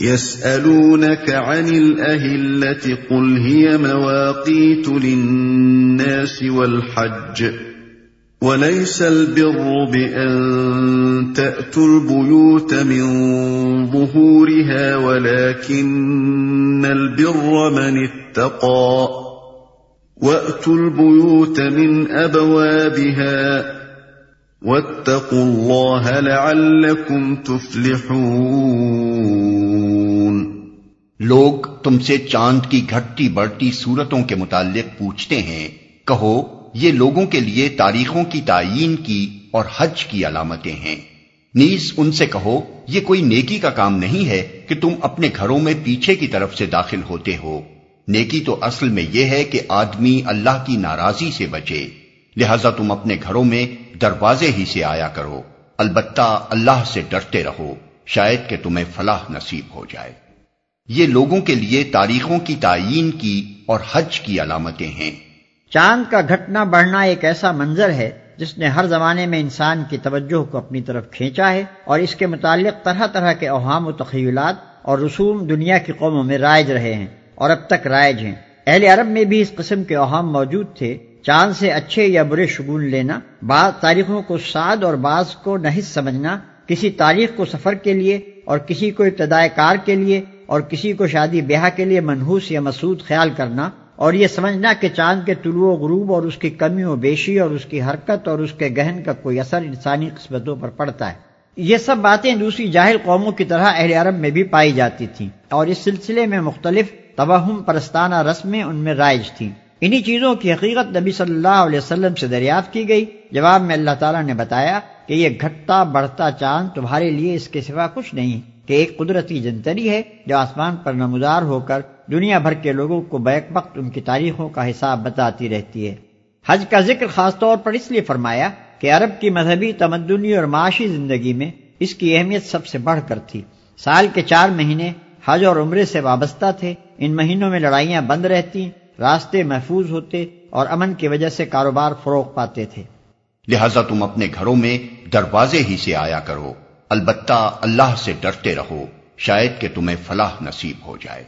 يسألونك عن الأهلة قل هي مواقيت للناس والحج وليس البر بأن تأتوا البيوت من ظهورها ولكن البر من اتقى وأتوا البيوت من أبوابها واتقوا الله لعلكم تفلحون لوگ تم سے چاند کی گھٹتی بڑھتی صورتوں کے متعلق پوچھتے ہیں۔ کہو، یہ لوگوں کے لیے تاریخوں کی تعین کی اور حج کی علامتیں ہیں۔ نیز ان سے کہو، یہ کوئی نیکی کا کام نہیں ہے کہ تم اپنے گھروں میں پیچھے کی طرف سے داخل ہوتے ہو۔ نیکی تو اصل میں یہ ہے کہ آدمی اللہ کی ناراضی سے بچے۔ لہذا تم اپنے گھروں میں دروازے ہی سے آیا کرو۔ البتہ اللہ سے ڈرتے رہو، شاید کہ تمہیں فلاح نصیب ہو جائے۔ یہ لوگوں کے لیے تاریخوں کی تعین کی اور حج کی علامتیں ہیں۔ چاند کا گھٹنا بڑھنا ایک ایسا منظر ہے جس نے ہر زمانے میں انسان کی توجہ کو اپنی طرف کھینچا ہے اور اس کے متعلق طرح طرح کے اوہام و تخیلات اور رسوم دنیا کی قوموں میں رائج رہے ہیں اور اب تک رائج ہیں۔ اہل عرب میں بھی اس قسم کے اوہام موجود تھے۔ چاند سے اچھے یا برے شگون لینا، بعض تاریخوں کو سعد اور بعض کو نحس سمجھنا، کسی تاریخ کو سفر کے لیے اور کسی کو ابتدائے کار کے لیے اور کسی کو شادی بیاہ کے لیے منحوس یا مسعود خیال کرنا اور یہ سمجھنا کہ چاند کے طلوع و غروب اور اس کی کمی و بیشی اور اس کی حرکت اور اس کے گہن کا کوئی اثر انسانی قسمتوں پر پڑتا ہے۔ یہ سب باتیں دوسری جاہل قوموں کی طرح اہل عرب میں بھی پائی جاتی تھیں اور اس سلسلے میں مختلف توہم پرستانہ رسمیں ان میں رائج تھیں۔ انہی چیزوں کی حقیقت نبی صلی اللہ علیہ وسلم سے دریافت کی گئی۔ جواب میں اللہ تعالیٰ نے بتایا کہ یہ گھٹتا بڑھتا چاند تمہارے لیے اس کے سوا کچھ نہیں۔ کہ ایک قدرتی جنتری ہے جو آسمان پر نمودار ہو کر دنیا بھر کے لوگوں کو بیک وقت ان کی تاریخوں کا حساب بتاتی رہتی ہے۔ حج کا ذکر خاص طور پر اس لیے فرمایا کہ عرب کی مذہبی تمدنی اور معاشی زندگی میں اس کی اہمیت سب سے بڑھ کر تھی۔ سال کے چار مہینے حج اور عمرے سے وابستہ تھے۔ ان مہینوں میں لڑائیاں بند رہتی، راستے محفوظ ہوتے اور امن کی وجہ سے کاروبار فروغ پاتے تھے۔ لہذا تم اپنے گھروں میں دروازے ہی سے آیا کرو۔ البتہ اللہ سے ڈرتے رہو، شاید کہ تمہیں فلاح نصیب ہو جائے۔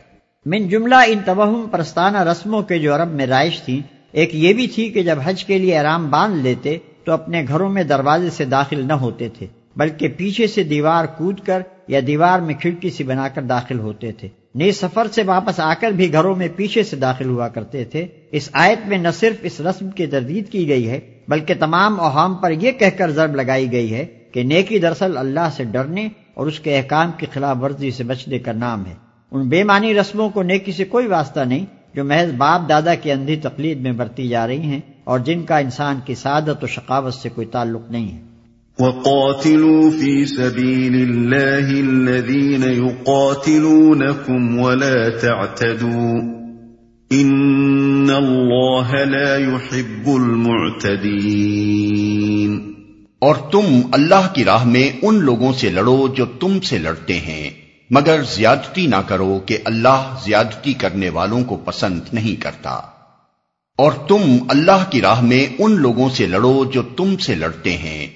من جملہ ان توہم پرستانہ رسموں کے جو عرب میں رائش تھیں، ایک یہ بھی تھی کہ جب حج کے لیے آرام باندھ لیتے تو اپنے گھروں میں دروازے سے داخل نہ ہوتے تھے، بلکہ پیچھے سے دیوار کود کر یا دیوار میں کھڑکی سی بنا کر داخل ہوتے تھے۔ نئی سفر سے واپس آ کر بھی گھروں میں پیچھے سے داخل ہوا کرتے تھے۔ اس آیت میں نہ صرف اس رسم کی تردید کی گئی ہے، بلکہ تمام اوہام پر یہ کہہ کر ضرب لگائی گئی ہے کہ نیکی دراصل اللہ سے ڈرنے اور اس کے احکام کی خلاف ورزی سے بچنے کا نام ہے۔ ان بے معنی رسموں کو نیکی سے کوئی واسطہ نہیں جو محض باپ دادا کی اندھی تقلید میں برتی جا رہی ہیں اور جن کا انسان کی سعادت و شقاوت سے کوئی تعلق نہیں ہے۔ وَقَاتِلُوا فِي سَبِيلِ اللَّهِ الَّذِينَ يُقَاتِلُونَكُمْ وَلَا تَعْتَدُوا إِنَّ اللَّهَ لَا يُحِبُّ الْمُعْتَدِينَ اور تم اللہ کی راہ میں ان لوگوں سے لڑو جو تم سے لڑتے ہیں۔ مگر زیادتی نہ کرو کہ اللہ زیادتی کرنے والوں کو پسند نہیں کرتا۔ اور تم اللہ کی راہ میں ان لوگوں سے لڑو جو تم سے لڑتے ہیں۔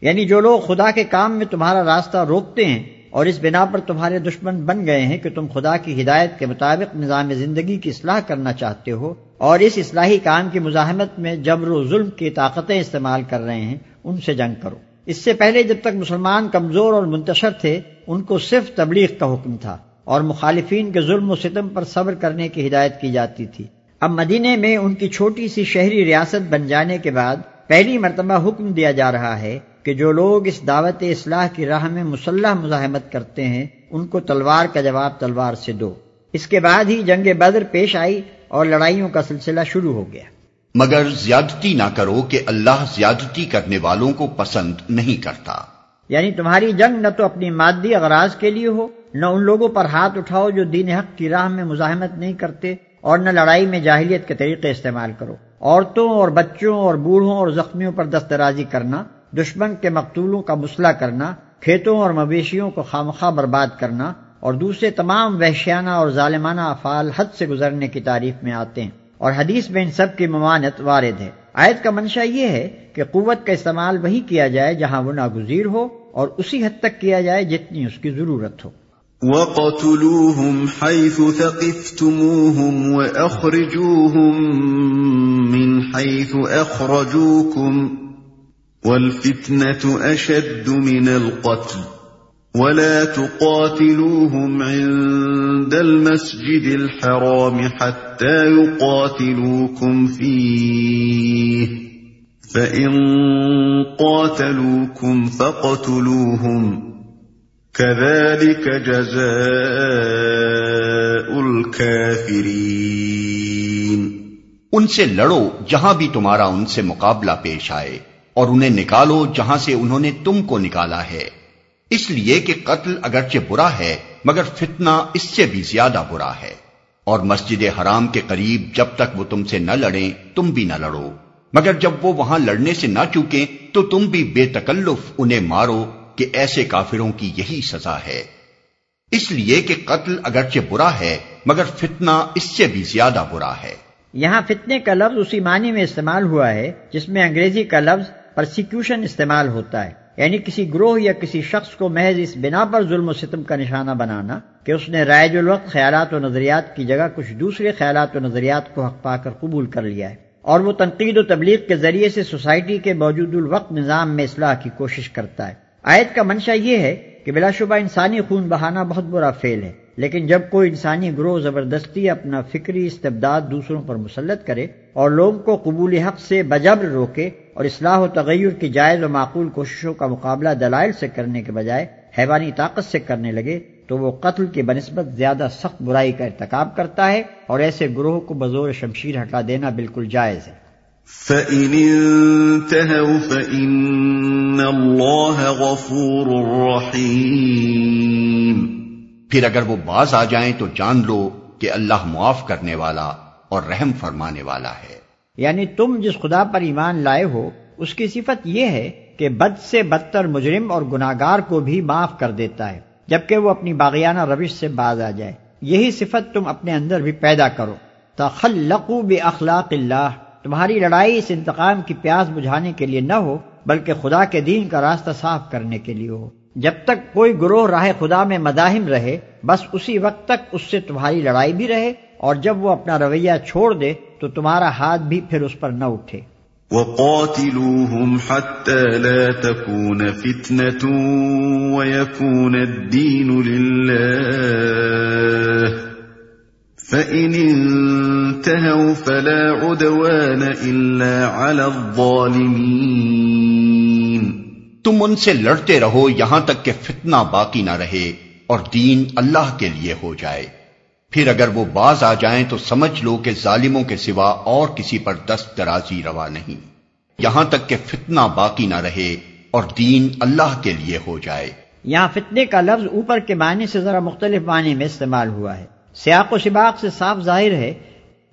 یعنی جو لوگ خدا کے کام میں تمہارا راستہ روکتے ہیں اور اس بنا پر تمہارے دشمن بن گئے ہیں کہ تم خدا کی ہدایت کے مطابق نظام زندگی کی اصلاح کرنا چاہتے ہو اور اس اصلاحی کام کی مزاحمت میں جبر و ظلم کی طاقتیں استعمال کر رہے ہیں۔ ان سے جنگ کرو۔ اس سے پہلے جب تک مسلمان کمزور اور منتشر تھے، ان کو صرف تبلیغ کا حکم تھا اور مخالفین کے ظلم و ستم پر صبر کرنے کی ہدایت کی جاتی تھی۔ اب مدینے میں ان کی چھوٹی سی شہری ریاست بن جانے کے بعد پہلی مرتبہ حکم دیا جا رہا ہے کہ جو لوگ اس دعوت اصلاح کی راہ میں مسلح مزاحمت کرتے ہیں، ان کو تلوار کا جواب تلوار سے دو۔ اس کے بعد ہی جنگ بدر پیش آئی اور لڑائیوں کا سلسلہ شروع ہو گیا۔ مگر زیادتی نہ کرو کہ اللہ زیادتی کرنے والوں کو پسند نہیں کرتا۔ یعنی تمہاری جنگ نہ تو اپنی مادی اغراض کے لیے ہو، نہ ان لوگوں پر ہاتھ اٹھاؤ جو دین حق کی راہ میں مزاحمت نہیں کرتے، اور نہ لڑائی میں جاہلیت کے طریقے استعمال کرو۔ عورتوں اور بچوں اور بوڑھوں اور زخمیوں پر دسترازی کرنا، دشمن کے مقتولوں کا مسئلہ کرنا، کھیتوں اور مویشیوں کو خامخواہ برباد کرنا، اور دوسرے تمام وحشیانہ اور ظالمانہ افعال حد سے گزرنے کی تعریف میں آتے ہیں۔ اور حدیث میں ان سب کی ممانت وارد ہے آیت کا منشا یہ ہے کہ قوت کا استعمال وہی کیا جائے جہاں وہ ناگزیر ہو اور اسی حد تک کیا جائے جتنی اس کی ضرورت ہو۔ وقتلوهم حيث ثقفتموهم وأخرجوهم من حيث أخرجوكم والفتنة أشد من القتل۔ ولا تقاتلوهم عند المسجد الحرام حتى يقاتلوكم فيه فإن قاتلوكم فاقتلوهم كذلك جزاء الكافرين ان سے لڑو جہاں بھی تمہارا ان سے مقابلہ پیش آئے اور انہیں نکالو جہاں سے انہوں نے تم کو نکالا ہے۔ اس لیے کہ قتل اگرچہ برا ہے، مگر فتنہ اس سے بھی زیادہ برا ہے۔ اور مسجد حرام کے قریب جب تک وہ تم سے نہ لڑیں، تم بھی نہ لڑو۔ مگر جب وہ وہاں لڑنے سے نہ چوکیں، تو تم بھی بے تکلف انہیں مارو کہ ایسے کافروں کی یہی سزا ہے۔ اس لیے کہ قتل اگرچہ برا ہے، مگر فتنہ اس سے بھی زیادہ برا ہے۔ یہاں فتنے کا لفظ اسی معنی میں استعمال ہوا ہے، جس میں انگریزی کا لفظ پرسیکیوشن استعمال ہوتا ہے۔ یعنی کسی گروہ یا کسی شخص کو محض اس بنا پر ظلم و ستم کا نشانہ بنانا کہ اس نے رائج الوقت خیالات و نظریات کی جگہ کچھ دوسرے خیالات و نظریات کو حق پا کر قبول کر لیا ہے اور وہ تنقید و تبلیغ کے ذریعے سے سوسائٹی کے موجود الوقت نظام میں اصلاح کی کوشش کرتا ہے۔ آیت کا منشا یہ ہے کہ بلا شبہ انسانی خون بہانا بہت برا فیل ہے، لیکن جب کوئی انسانی گروہ زبردستی اپنا فکری استبداد دوسروں پر مسلط کرے اور لوگوں کو قبول حق سے بجبر روکے اور اصلاح و تغیر کی جائز و معقول کوششوں کا مقابلہ دلائل سے کرنے کے بجائے حیوانی طاقت سے کرنے لگے تو وہ قتل کی بنسبت زیادہ سخت برائی کا ارتکاب کرتا ہے اور ایسے گروہ کو بزور شمشیر ہٹا دینا بالکل جائز ہے۔ فَإِنِ انتهوا فَإِنَّ اللَّهَ غَفُورٌ رَحِيمٌ۔ پھر اگر وہ باز آ جائیں تو جان لو کہ اللہ معاف کرنے والا اور رحم فرمانے والا ہے۔ یعنی تم جس خدا پر ایمان لائے ہو، اس کی صفت یہ ہے کہ بد سے بدتر مجرم اور گناگار کو بھی معاف کر دیتا ہے، جبکہ وہ اپنی باغیانہ روش سے باز آ جائے۔ یہی صفت تم اپنے اندر بھی پیدا کرو۔ تخلقوا باخلاق اللہ، تمہاری لڑائی اس انتقام کی پیاس بجھانے کے لیے نہ ہو، بلکہ خدا کے دین کا راستہ صاف کرنے کے لیے ہو۔ جب تک کوئی گروہ راہ خدا میں مداحم رہے، بس اسی وقت تک اس سے تمہاری لڑائی بھی رہے، اور جب وہ اپنا رویہ چھوڑ دے تو تمہارا ہاتھ بھی پھر اس پر نہ اٹھے۔ وَقَاتِلُوهُمْ حَتَّى لَا تَكُونَ فِتْنَةٌ وَيَكُونَ الدِّينُ لِلَّهِ فَإِنِ انتهوا فَلَا عُدْوَانَ إِلَّا عَلَى الظَّالِمِينَ تم ان سے لڑتے رہو یہاں تک کہ فتنہ باقی نہ رہے اور دین اللہ کے لیے ہو جائے۔ پھر اگر وہ باز آ جائیں تو سمجھ لو کہ ظالموں کے سوا اور کسی پر دست درازی روا نہیں۔ یہاں تک کہ فتنہ باقی نہ رہے اور دین اللہ کے لیے ہو جائے۔ یہاں فتنے کا لفظ اوپر کے معنی سے ذرا مختلف معنی میں استعمال ہوا ہے۔ سیاق و شباق سے صاف ظاہر ہے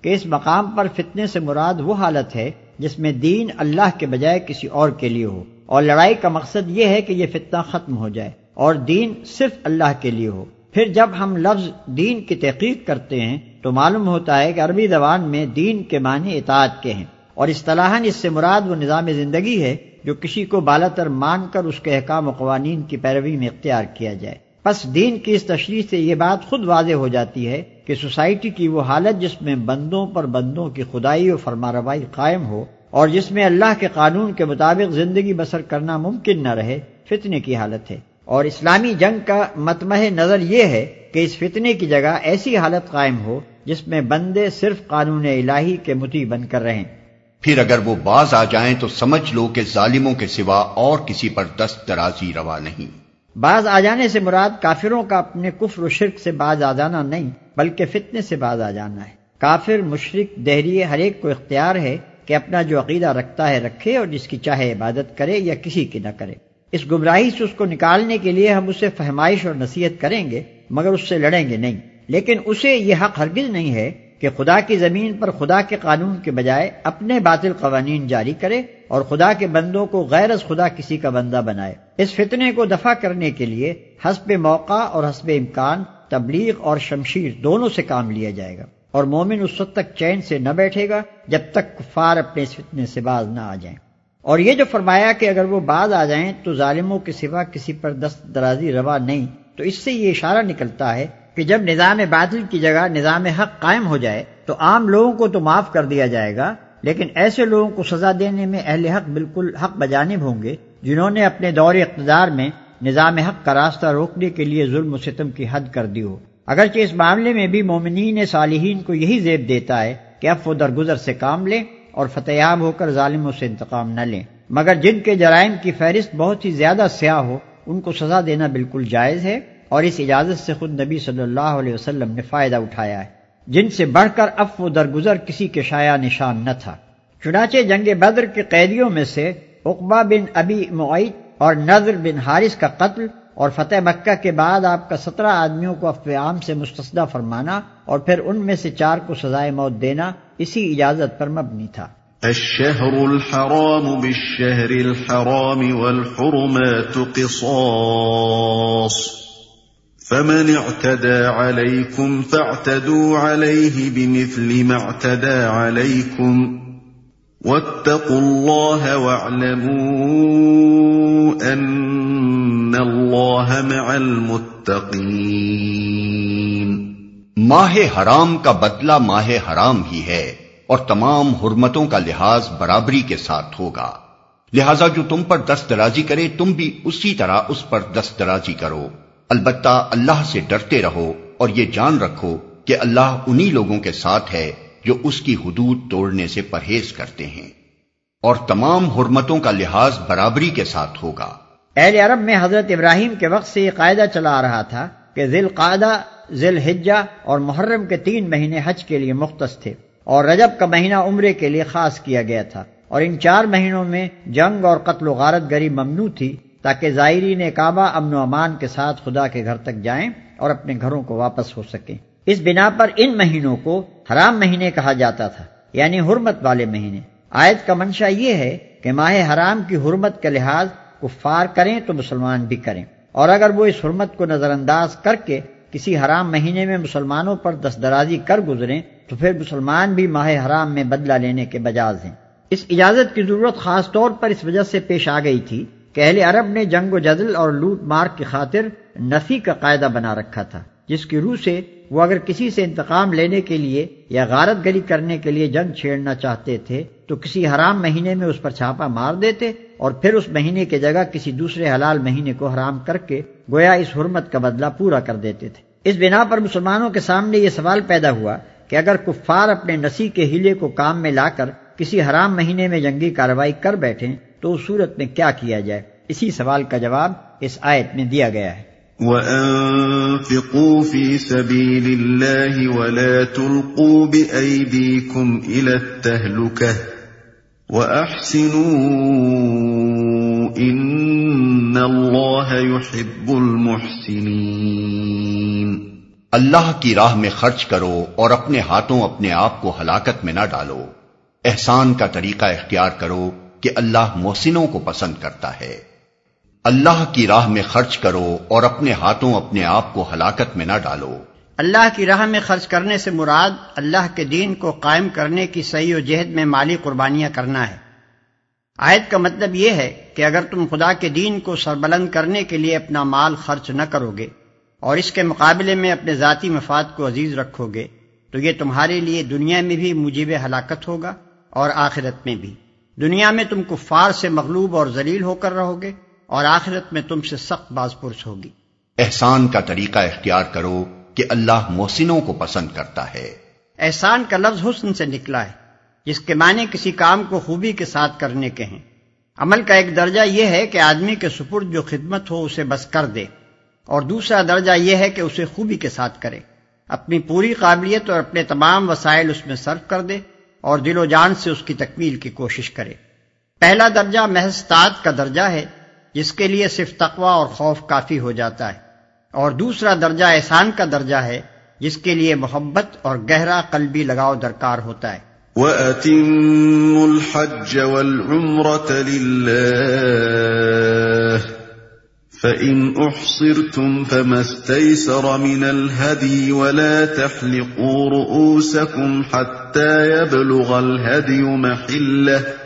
کہ اس مقام پر فتنے سے مراد وہ حالت ہے جس میں دین اللہ کے بجائے کسی اور کے لیے ہو۔ اور لڑائی کا مقصد یہ ہے کہ یہ فتنہ ختم ہو جائے اور دین صرف اللہ کے لیے ہو۔ پھر جب ہم لفظ دین کی تحقیق کرتے ہیں تو معلوم ہوتا ہے کہ عربی زبان میں دین کے معنی اطاعت کے ہیں اور اصطلاحاً اس سے مراد وہ نظام زندگی ہے جو کسی کو بالاتر مان کر اس کے احکام و قوانین کی پیروی میں اختیار کیا جائے۔ پس دین کی اس تشریح سے یہ بات خود واضح ہو جاتی ہے کہ سوسائٹی کی وہ حالت جس میں بندوں پر بندوں کی خدائی و فرما روائی قائم ہو اور جس میں اللہ کے قانون کے مطابق زندگی بسر کرنا ممکن نہ رہے، فتنے کی حالت ہے۔ اور اسلامی جنگ کا متمح نظر یہ ہے کہ اس فتنے کی جگہ ایسی حالت قائم ہو جس میں بندے صرف قانون الہی کے متی بن کر رہیں۔ پھر اگر وہ باز آ جائیں تو سمجھ لو کہ ظالموں کے سوا اور کسی پر دست درازی روا نہیں۔ بعض آ جانے سے مراد کافروں کا اپنے کفر و شرک سے باز آ جانا نہیں بلکہ فتنے سے باز آ جانا ہے۔ کافر مشرق دہریے ہر ایک کو اختیار ہے کہ اپنا جو عقیدہ رکھتا ہے رکھے اور جس کی چاہے عبادت کرے یا کسی کی نہ کرے۔ اس گمراہی سے اس کو نکالنے کے لیے ہم اسے فہمائش اور نصیحت کریں گے، مگر اس سے لڑیں گے نہیں۔ لیکن اسے یہ حق ہرگز نہیں ہے کہ خدا کی زمین پر خدا کے قانون کے بجائے اپنے باطل قوانین جاری کرے اور خدا کے بندوں کو غیر از خدا کسی کا بندہ بنائے۔ اس فتنے کو دفع کرنے کے لیے حسب موقع اور حسب امکان تبلیغ اور شمشیر دونوں سے کام لیا جائے گا اور مومن اس وقت تک چین سے نہ بیٹھے گا جب تک کفار اپنے اس فتنے سے باز نہ آ جائیں۔ اور یہ جو فرمایا کہ اگر وہ باز آ جائیں تو ظالموں کے سوا کسی پر دست درازی روا نہیں، تو اس سے یہ اشارہ نکلتا ہے کہ جب نظام باطل کی جگہ نظام حق قائم ہو جائے تو عام لوگوں کو تو معاف کر دیا جائے گا، لیکن ایسے لوگوں کو سزا دینے میں اہل حق بالکل حق بجانب ہوں گے جنہوں نے اپنے دور اقتدار میں نظام حق کا راستہ روکنے کے لیے ظلم و ستم کی حد کر دی ہو۔ اگرچہ اس معاملے میں بھی مومنین صالحین کو یہی زیب دیتا ہے کہ اب وہ درگزر سے کام لیں اور فتحیاب ہو کر ظالموں سے انتقام نہ لیں۔ مگر جن کے جرائم کی فہرست بہت ہی زیادہ سیاہ ہو، ان کو سزا دینا بالکل جائز ہے اور اس اجازت سے خود نبی صلی اللہ علیہ وسلم نے فائدہ اٹھایا ہے۔ جن سے بڑھ کر اب وہ درگزر کسی کے شایا نشان نہ تھا۔ چنانچہ جنگ بدر کے قیدیوں میں سے اقبا بن ابی معیت اور نظر بن حارث کا قتل اور فتح مکہ کے بعد آپ کا سترہ آدمیوں کو عام سے مستدہ فرمانا اور پھر ان میں سے چار کو سزائے موت دینا اسی اجازت پر مبنی تھا۔ الشهر الحرام بالشهر الحرام والحرمات قصاص۔ فمن اعتدى عليكم فاعتدوا عليه بمثل ما اعتدى عليكم۔ واتقوا الله واعلموا ان الله مع المتقين. ماہ حرام کا بدلہ ماہ حرام ہی ہے اور تمام حرمتوں کا لحاظ برابری کے ساتھ ہوگا۔ لہذا جو تم پر دست درازی کرے، تم بھی اسی طرح اس پر دست درازی کرو۔ البتہ اللہ سے ڈرتے رہو اور یہ جان رکھو کہ اللہ انہی لوگوں کے ساتھ ہے جو اس کی حدود توڑنے سے پرہیز کرتے ہیں اور تمام حرمتوں کا لحاظ برابری کے ساتھ ہوگا۔ اہل عرب میں حضرت ابراہیم کے وقت سے یہ قاعدہ چلا آ رہا تھا کہ ذیل قاعدہ ذیل حجہ اور محرم کے تین مہینے حج کے لیے مختص تھے اور رجب کا مہینہ عمرے کے لیے خاص کیا گیا تھا اور ان چار مہینوں میں جنگ اور قتل و غارت گری ممنوع تھی تاکہ زائرین کعبہ امن و امان کے ساتھ خدا کے گھر تک جائیں اور اپنے گھروں کو واپس ہو سکیں۔ اس بنا پر ان مہینوں کو حرام مہینے کہا جاتا تھا یعنی حرمت والے مہینے۔ آیت کا منشا یہ ہے کہ ماہ حرام کی حرمت کا لحاظ کفار کریں تو مسلمان بھی کریں۔ اور اگر وہ اس حرمت کو نظر انداز کر کے کسی حرام مہینے میں مسلمانوں پر دستدرازی کر گزریں، تو پھر مسلمان بھی ماہ حرام میں بدلہ لینے کے بجاز ہیں۔ اس اجازت کی ضرورت خاص طور پر اس وجہ سے پیش آ گئی تھی کہ اہل عرب نے جنگ و جدل اور لوٹ مار کی خاطر نفی کا قاعدہ بنا رکھا تھا۔ جس کی روح سے وہ اگر کسی سے انتقام لینے کے لیے یا غارت گری کرنے کے لیے جنگ چھیڑنا چاہتے تھے، تو کسی حرام مہینے میں اس پر چھاپا مار دیتے اور پھر اس مہینے کی جگہ کسی دوسرے حلال مہینے کو حرام کر کے گویا اس حرمت کا بدلہ پورا کر دیتے تھے۔ اس بنا پر مسلمانوں کے سامنے یہ سوال پیدا ہوا کہ اگر کفار اپنے نسی کے ہیلے کو کام میں لا کر کسی حرام مہینے میں جنگی کارروائی کر بیٹھیں، تو اس صورت میں کیا کیا جائے؟ اسی سوال کا جواب اس آیت میں دیا گیا ہے۔ وَأَنفِقُوا فِي سَبِيلِ اللَّهِ وَلَا تُلْقُوا بِأَيْدِيكُمْ إِلَى التَّهْلُكَةِ وَأَحْسِنُوا إِنَّ اللَّهَ يُحِبُّ الْمُحْسِنِينَ اللہ کی راہ میں خرچ کرو اور اپنے ہاتھوں اپنے آپ کو ہلاکت میں نہ ڈالو۔ احسان کا طریقہ اختیار کرو کہ اللہ محسنوں کو پسند کرتا ہے۔ اللہ کی راہ میں خرچ کرو اور اپنے ہاتھوں اپنے آپ کو ہلاکت میں نہ ڈالو۔ اللہ کی راہ میں خرچ کرنے سے مراد اللہ کے دین کو قائم کرنے کی صحیح و جہد میں مالی قربانیاں کرنا ہے۔ آیت کا مطلب یہ ہے کہ اگر تم خدا کے دین کو سربلند کرنے کے لیے اپنا مال خرچ نہ کرو گے اور اس کے مقابلے میں اپنے ذاتی مفاد کو عزیز رکھو گے تو یہ تمہارے لیے دنیا میں بھی مجیب ہلاکت ہوگا اور آخرت میں بھی۔ دنیا میں تم کفار سے مغلوب اور ذلیل ہو کر رہو گے اور آخرت میں تم سے سخت باز پرس ہوگی۔ احسان کا طریقہ اختیار کرو کہ اللہ محسنوں کو پسند کرتا ہے۔ احسان کا لفظ حسن سے نکلا ہے جس کے معنی کسی کام کو خوبی کے ساتھ کرنے کے ہیں۔ عمل کا ایک درجہ یہ ہے کہ آدمی کے سپرد جو خدمت ہو اسے بس کر دے اور دوسرا درجہ یہ ہے کہ اسے خوبی کے ساتھ کرے۔ اپنی پوری قابلیت اور اپنے تمام وسائل اس میں صرف کر دے اور دل و جان سے اس کی تکمیل کی کوشش کرے۔ پہلا درجہ محض کا درجہ ہے جس کے لیے صرف تقوی اور خوف کافی ہو جاتا ہے۔ اور دوسرا درجہ احسان کا درجہ ہے، جس کے لیے محبت اور گہرا قلبی لگاؤ درکار ہوتا ہے۔ وَأَتِمُّ الْحَجَّ وَالْعُمْرَةَ لِلَّهِ، فَإِنْ أُحْصِرْتُمْ فَمَا اسْتَيْسَرَ مِنَ الْهَدِيِ وَلَا تَحْلِقُوا رُؤُوسَكُمْ حَتَّى يَبْلُغَ الْهَدِيُ مَحِلَّهُ۔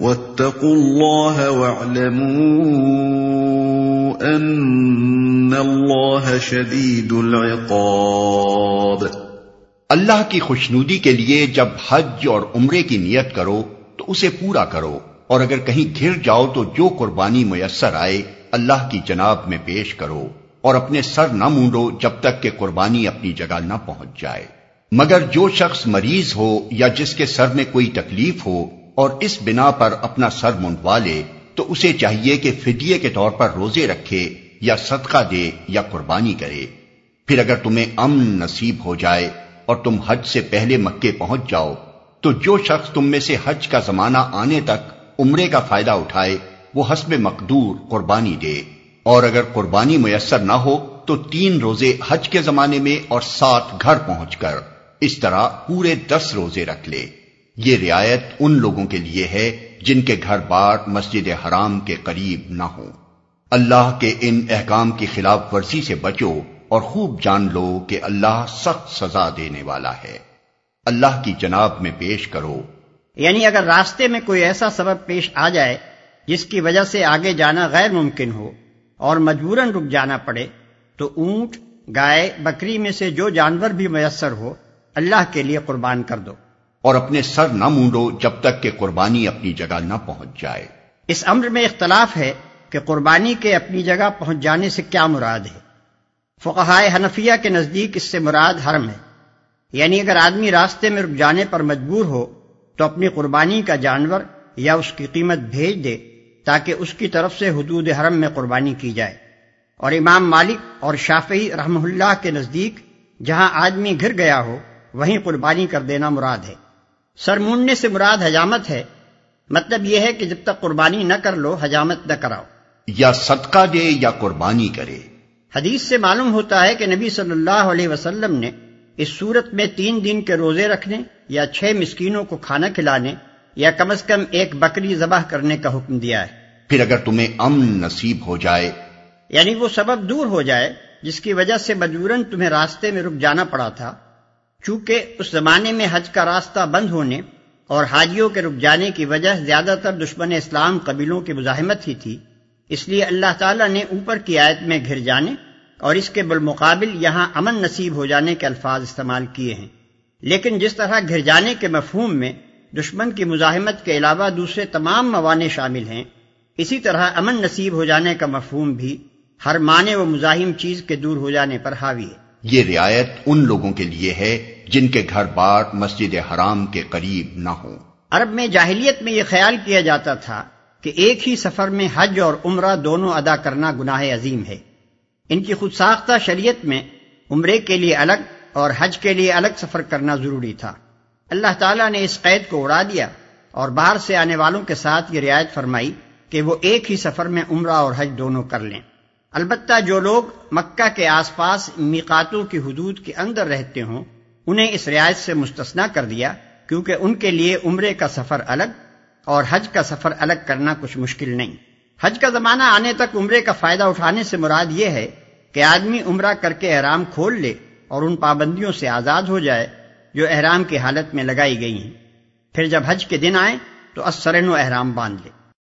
واتقوا الله واعلموا أن الله شديد العقاب. اللہ کی خوشنودی کے لیے جب حج اور عمرے کی نیت کرو تو اسے پورا کرو، اور اگر کہیں گر جاؤ تو جو قربانی میسر آئے اللہ کی جناب میں پیش کرو، اور اپنے سر نہ مونڈو جب تک کہ قربانی اپنی جگہ نہ پہنچ جائے۔ مگر جو شخص مریض ہو یا جس کے سر میں کوئی تکلیف ہو اور اس بنا پر اپنا سر منڈوا لے، تو اسے چاہیے کہ فدیے کے طور پر روزے رکھے یا صدقہ دے یا قربانی کرے۔ پھر اگر تمہیں امن نصیب ہو جائے اور تم حج سے پہلے مکے پہنچ جاؤ، تو جو شخص تم میں سے حج کا زمانہ آنے تک عمرے کا فائدہ اٹھائے، وہ حسب مقدور قربانی دے۔ اور اگر قربانی میسر نہ ہو، تو تین روزے حج کے زمانے میں اور سات گھر پہنچ کر اس طرح پورے دس روزے رکھ لے۔ یہ رعایت ان لوگوں کے لیے ہے جن کے گھر بار مسجد حرام کے قریب نہ ہوں۔ اللہ کے ان احکام کی خلاف ورزی سے بچو اور خوب جان لو کہ اللہ سخت سزا دینے والا ہے۔ اللہ کی جناب میں پیش کرو۔ یعنی اگر راستے میں کوئی ایسا سبب پیش آ جائے جس کی وجہ سے آگے جانا غیر ممکن ہو اور مجبوراً رک جانا پڑے، تو اونٹ، گائے، بکری میں سے جو جانور بھی میسر ہو، اللہ کے لیے قربان کر دو۔ اور اپنے سر نہ مونڈو جب تک کہ قربانی اپنی جگہ نہ پہنچ جائے۔ اس امر میں اختلاف ہے کہ قربانی کے اپنی جگہ پہنچ جانے سے کیا مراد ہے۔ فقہائے حنفیہ کے نزدیک اس سے مراد حرم ہے۔ یعنی اگر آدمی راستے میں رک جانے پر مجبور ہو تو اپنی قربانی کا جانور یا اس کی قیمت بھیج دے تاکہ اس کی طرف سے حدود حرم میں قربانی کی جائے۔ اور امام مالک اور شافعی رحم اللہ کے نزدیک جہاں آدمی گر گیا ہو، وہیں قربانی کر دینا مراد ہے۔ سر موننے سے مراد حجامت ہے۔ مطلب یہ ہے کہ جب تک قربانی نہ کر لو حجامت نہ کراؤ۔ یا صدقہ دے یا قربانی کرے۔ حدیث سے معلوم ہوتا ہے کہ نبی صلی اللہ علیہ وسلم نے اس صورت میں تین دن کے روزے رکھنے یا چھ مسکینوں کو کھانا کھلانے یا کم از کم ایک بکری ذبح کرنے کا حکم دیا ہے۔ پھر اگر تمہیں امن نصیب ہو جائے۔ یعنی وہ سبب دور ہو جائے جس کی وجہ سے مجبوراً تمہیں راستے میں رک جانا پڑا تھا۔ چونکہ اس زمانے میں حج کا راستہ بند ہونے اور حاجیوں کے رک جانے کی وجہ زیادہ تر دشمن اسلام قبیلوں کی مزاحمت ہی تھی، اس لیے اللہ تعالیٰ نے اوپر کی آیت میں گھر جانے اور اس کے بالمقابل یہاں امن نصیب ہو جانے کے الفاظ استعمال کیے ہیں۔ لیکن جس طرح گھر جانے کے مفہوم میں دشمن کی مزاحمت کے علاوہ دوسرے تمام موانع شامل ہیں، اسی طرح امن نصیب ہو جانے کا مفہوم بھی ہر معنی و مزاحم چیز کے دور ہو جانے پر حاوی ہے۔ یہ رعایت ان لوگوں کے لیے ہے جن کے گھر بار مسجد حرام کے قریب نہ ہوں عرب میں جاہلیت میں یہ خیال کیا جاتا تھا کہ ایک ہی سفر میں حج اور عمرہ دونوں ادا کرنا گناہ عظیم ہے۔ ان کی خود ساختہ شریعت میں عمرے کے لیے الگ اور حج کے لیے الگ سفر کرنا ضروری تھا۔ اللہ تعالیٰ نے اس قید کو اڑا دیا اور باہر سے آنے والوں کے ساتھ یہ رعایت فرمائی کہ وہ ایک ہی سفر میں عمرہ اور حج دونوں کر لیں۔ البتہ جو لوگ مکہ کے آس پاس میقاتوں کی حدود کے اندر رہتے ہوں، انہیں اس رعایت سے مستثنا کر دیا کیونکہ ان کے لیے عمرے کا سفر الگ اور حج کا سفر الگ کرنا کچھ مشکل نہیں۔ حج کا زمانہ آنے تک عمرے کا فائدہ اٹھانے سے مراد یہ ہے کہ آدمی عمرہ کر کے احرام کھول لے اور ان پابندیوں سے آزاد ہو جائے جو احرام کی حالت میں لگائی گئی ہیں۔ پھر جب حج کے دن آئے تو اثرن و احرام باندھ لے۔